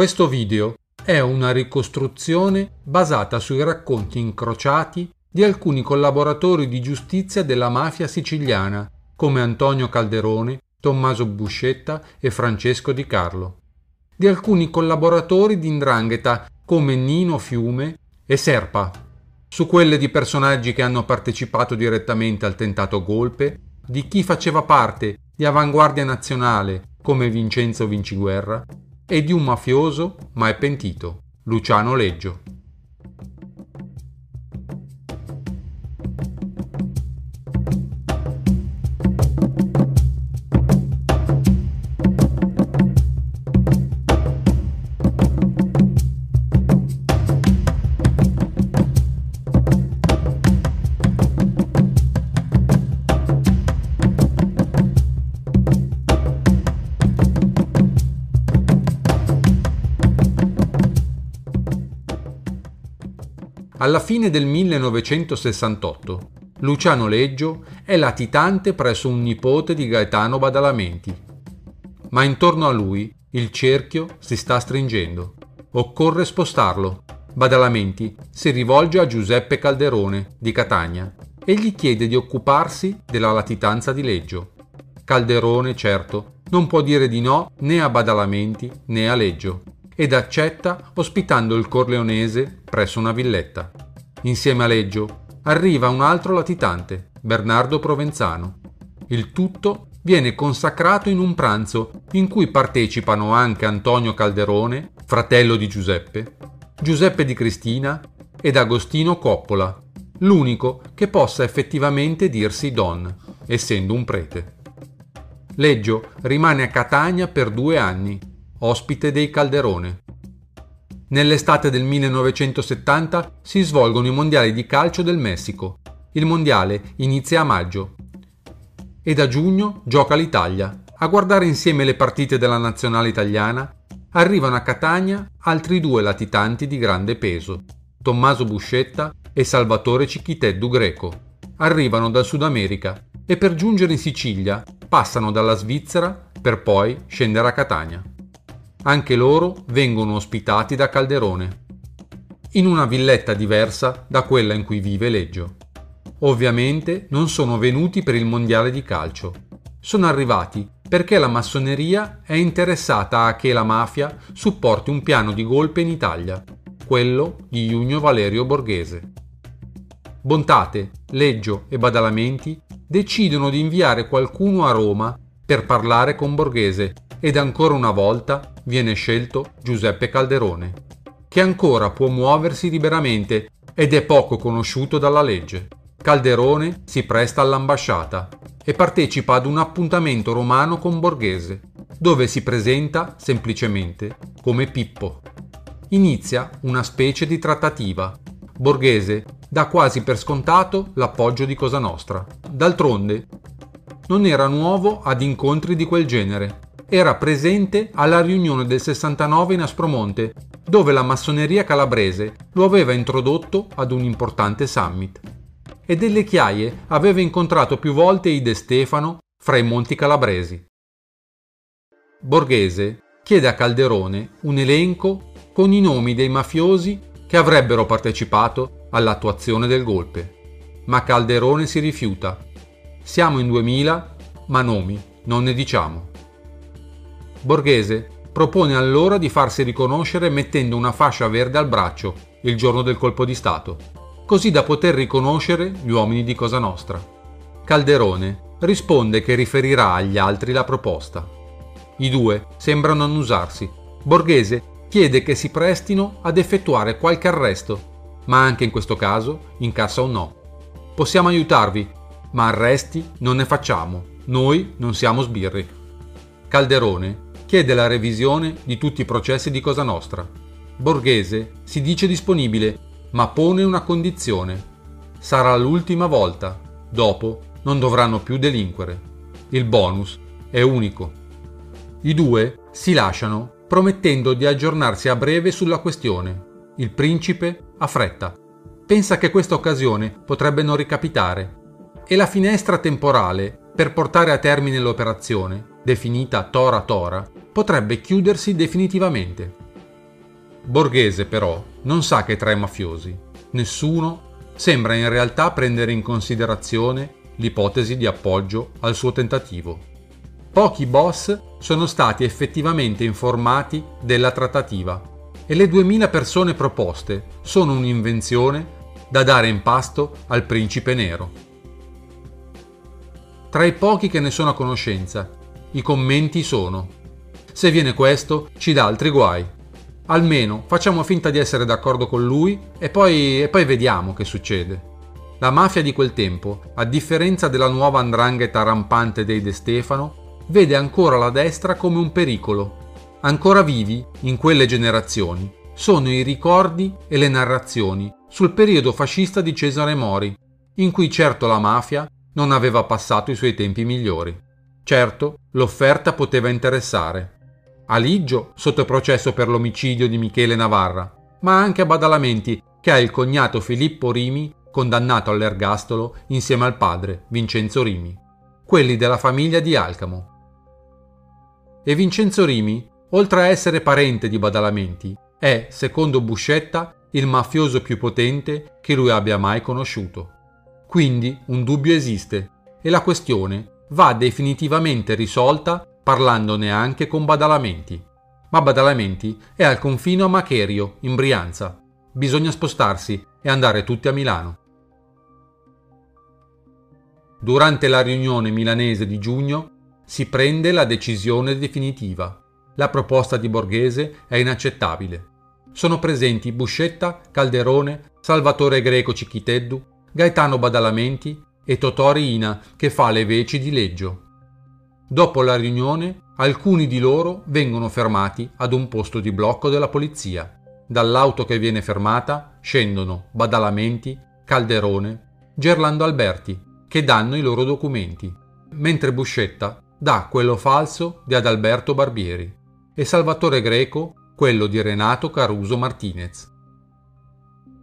Questo video è una ricostruzione basata sui racconti incrociati di alcuni collaboratori di giustizia della mafia siciliana, come Antonio Calderone, Tommaso Buscetta e Francesco Di Carlo, di alcuni collaboratori di Indrangheta come Nino Fiume e Serpa, su quelle di personaggi che hanno partecipato direttamente al tentato golpe, di chi faceva parte di Avanguardia Nazionale come Vincenzo Vinciguerra e di un mafioso ma è pentito, Luciano Leggio. Alla fine del 1968, Luciano Leggio è latitante presso un nipote di Gaetano Badalamenti. Ma intorno a lui il cerchio si sta stringendo. Occorre spostarlo. Badalamenti si rivolge a Giuseppe Calderone di Catania e gli chiede di occuparsi della latitanza di Leggio. Calderone, certo, non può dire di no né a Badalamenti né a Leggio ed accetta ospitando il corleonese presso una villetta. Insieme a Leggio arriva un altro latitante, Bernardo Provenzano. Il tutto viene consacrato in un pranzo in cui partecipano anche Antonio Calderone, fratello di Giuseppe, Giuseppe di Cristina ed Agostino Coppola, l'unico che possa effettivamente dirsi don, essendo un prete. Leggio rimane a Catania per due anni ospite dei Calderone. Nell'estate del 1970 si svolgono i mondiali di calcio del Messico. Il mondiale inizia a maggio e da giugno gioca l'Italia. A guardare insieme le partite della nazionale italiana arrivano a Catania altri due latitanti di grande peso, Tommaso Buscetta e Salvatore Cicchiteddu Greco. Arrivano dal Sud America e per giungere in Sicilia passano dalla Svizzera per poi scendere a Catania. Anche loro vengono ospitati da Calderone, in una villetta diversa da quella in cui vive Leggio. Ovviamente non sono venuti per il mondiale di calcio. Sono arrivati perché la massoneria è interessata a che la mafia supporti un piano di golpe in Italia, quello di Junio Valerio Borghese. Bontate, Leggio e Badalamenti decidono di inviare qualcuno a Roma per parlare con Borghese ed ancora una volta viene scelto Giuseppe Calderone, che ancora può muoversi liberamente ed è poco conosciuto dalla legge. Calderone si presta all'ambasciata e partecipa ad un appuntamento romano con Borghese, dove si presenta semplicemente come Pippo. Inizia una specie di trattativa. Borghese dà quasi per scontato l'appoggio di Cosa Nostra. D'altronde, non era nuovo ad incontri di quel genere era presente alla riunione del 69 in Aspromonte, dove la massoneria calabrese lo aveva introdotto ad un importante summit. E delle chiaie aveva incontrato più volte i De Stefano fra i monti calabresi. Borghese chiede a Calderone un elenco con i nomi dei mafiosi che avrebbero partecipato all'attuazione del golpe, ma Calderone si rifiuta. Siamo in 2000, ma nomi non ne diciamo. Borghese propone allora di farsi riconoscere mettendo una fascia verde al braccio il giorno del colpo di Stato, così da poter riconoscere gli uomini di Cosa Nostra. Calderone risponde che riferirà agli altri la proposta. I due sembrano annusarsi. Borghese chiede che si prestino ad effettuare qualche arresto, ma anche in questo caso incassa un no. Possiamo aiutarvi, ma arresti non ne facciamo. Noi non siamo sbirri. Calderone chiede la revisione di tutti i processi di Cosa Nostra. Borghese si dice disponibile, ma pone una condizione. Sarà l'ultima volta. Dopo non dovranno più delinquere. Il bonus è unico. I due si lasciano promettendo di aggiornarsi a breve sulla questione. Il principe ha fretta. Pensa che questa occasione potrebbe non ricapitare e la finestra temporale per portare a termine l'operazione, definita Tora Tora, potrebbe chiudersi definitivamente. Borghese però non sa che tra i mafiosi, nessuno sembra in realtà prendere in considerazione l'ipotesi di appoggio al suo tentativo. Pochi boss sono stati effettivamente informati della trattativa e le 2000 persone proposte sono un'invenzione da dare in pasto al principe nero. Tra i pochi che ne sono a conoscenza, i commenti sono se viene questo, ci dà altri guai. Almeno facciamo finta di essere d'accordo con lui e poi, e poi vediamo che succede. La mafia di quel tempo, a differenza della nuova andrangheta rampante dei De Stefano, vede ancora la destra come un pericolo. Ancora vivi, in quelle generazioni, sono i ricordi e le narrazioni sul periodo fascista di Cesare Mori, in cui certo la mafia non aveva passato i suoi tempi migliori. Certo, l'offerta poteva interessare. A Liggio, sotto processo per l'omicidio di Michele Navarra, ma anche a Badalamenti, che ha il cognato Filippo Rimi condannato all'ergastolo insieme al padre, Vincenzo Rimi, quelli della famiglia di Alcamo. E Vincenzo Rimi, oltre a essere parente di Badalamenti, è, secondo Buscetta, il mafioso più potente che lui abbia mai conosciuto. Quindi un dubbio esiste e la questione va definitivamente risolta parlandone anche con Badalamenti. Ma Badalamenti è al confino a Macherio, in Brianza. Bisogna spostarsi e andare tutti a Milano. Durante la riunione milanese di giugno si prende la decisione definitiva. La proposta di Borghese è inaccettabile. Sono presenti Buscetta, Calderone, Salvatore Greco Cicchiteddu, Gaetano Badalamenti e Totori Ina che fa le veci di leggio. Dopo la riunione, alcuni di loro vengono fermati ad un posto di blocco della polizia. Dall'auto che viene fermata scendono Badalamenti, Calderone, Gerlando Alberti, che danno i loro documenti, mentre Buscetta dà quello falso di Adalberto Barbieri e Salvatore Greco quello di Renato Caruso Martinez.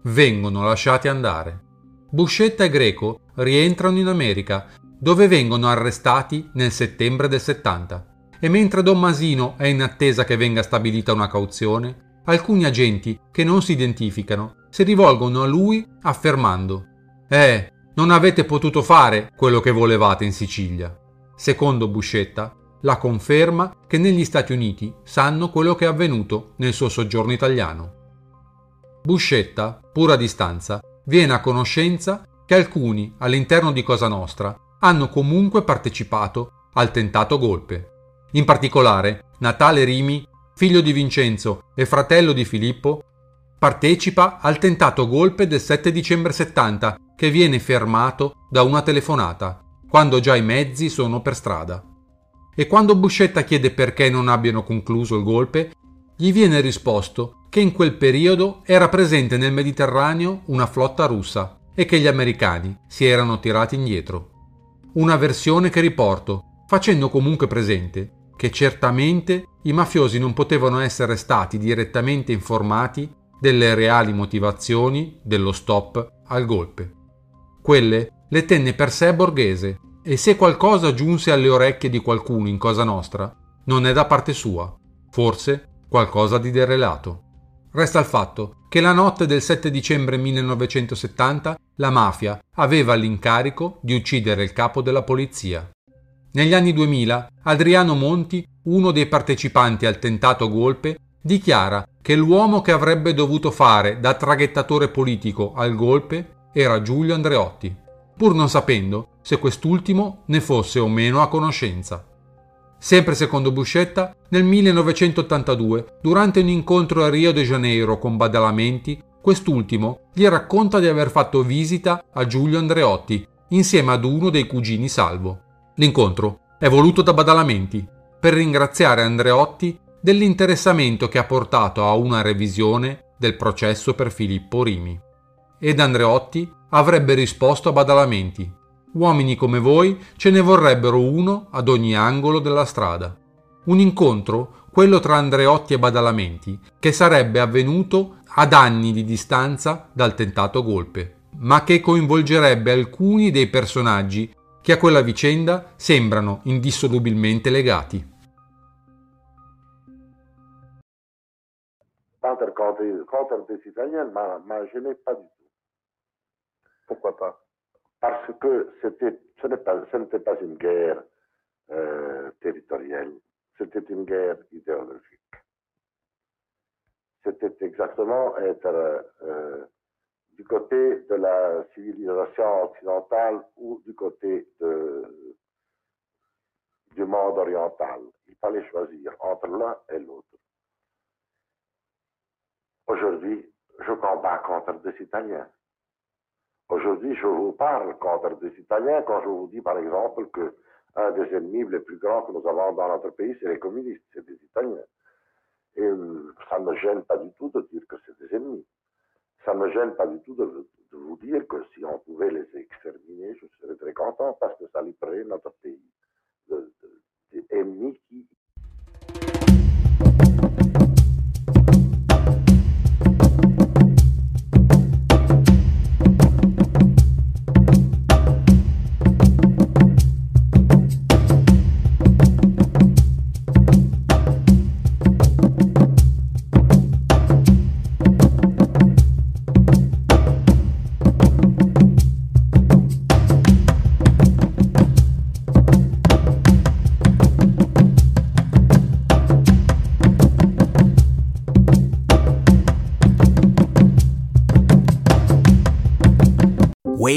Vengono lasciati andare. Buscetta e Greco rientrano in America, dove vengono arrestati nel settembre del 70. E mentre Don Masino è in attesa che venga stabilita una cauzione, alcuni agenti che non si identificano si rivolgono a lui affermando Eh, non avete potuto fare quello che volevate in Sicilia. Secondo Buscetta, la conferma che negli Stati Uniti sanno quello che è avvenuto nel suo soggiorno italiano. Buscetta, pur a distanza, viene a conoscenza che alcuni all'interno di Cosa Nostra hanno comunque partecipato al tentato golpe. In particolare, Natale Rimi, figlio di Vincenzo e fratello di Filippo, partecipa al tentato golpe del 7 dicembre 70 che viene fermato da una telefonata, quando già i mezzi sono per strada. E quando Buscetta chiede perché non abbiano concluso il golpe, gli viene risposto che in quel periodo era presente nel Mediterraneo una flotta russa e che gli americani si erano tirati indietro. Una versione che riporto, facendo comunque presente che certamente i mafiosi non potevano essere stati direttamente informati delle reali motivazioni dello stop al golpe. Quelle le tenne per sé Borghese E se qualcosa giunse alle orecchie di qualcuno in Cosa Nostra, non è da parte sua, forse qualcosa di derelato. Resta il fatto che la notte del 7 dicembre 1970 la mafia aveva l'incarico di uccidere il capo della polizia. Negli anni 2000 Adriano Monti, uno dei partecipanti al tentato golpe, dichiara che l'uomo che avrebbe dovuto fare da traghettatore politico al golpe era Giulio Andreotti, pur non sapendo se quest'ultimo ne fosse o meno a conoscenza. Sempre secondo Buscetta, nel 1982, durante un incontro a Rio de Janeiro con Badalamenti, quest'ultimo gli racconta di aver fatto visita a Giulio Andreotti insieme ad uno dei cugini Salvo. L'incontro è voluto da Badalamenti per ringraziare Andreotti dell'interessamento che ha portato a una revisione del processo per Filippo Rimi. Ed Andreotti avrebbe risposto a Badalamenti Uomini come voi ce ne vorrebbero uno ad ogni angolo della strada. Un incontro, quello tra Andreotti e Badalamenti, che sarebbe avvenuto ad anni di distanza dal tentato golpe, ma che coinvolgerebbe alcuni dei personaggi che a quella vicenda sembrano indissolubilmente legati. Contre, des Italiens, ma, n'ai pas du tout. Pourquoi pas parce que ce, pas, n'était pas une guerre euh, territoriale, c'était une guerre idéologique. C'était exactement être euh, du côté de la civilisation occidentale ou du côté du monde oriental. Il fallait choisir entre l'un et l'autre. Aujourd'hui, je combats contre des Italiens. Aujourd'hui, je vous parle contre des Italiens quand je vous dis, par exemple, que un des ennemis les plus grands que nous avons dans notre pays, c'est les communistes, c'est des Italiens. Et euh, ça ne me gêne pas du tout de dire que c'est des ennemis. Ça ne me gêne pas du tout de, de, vous dire que si on pouvait les exterminer, je serais très content parce que ça libérerait notre pays d'ennemis qui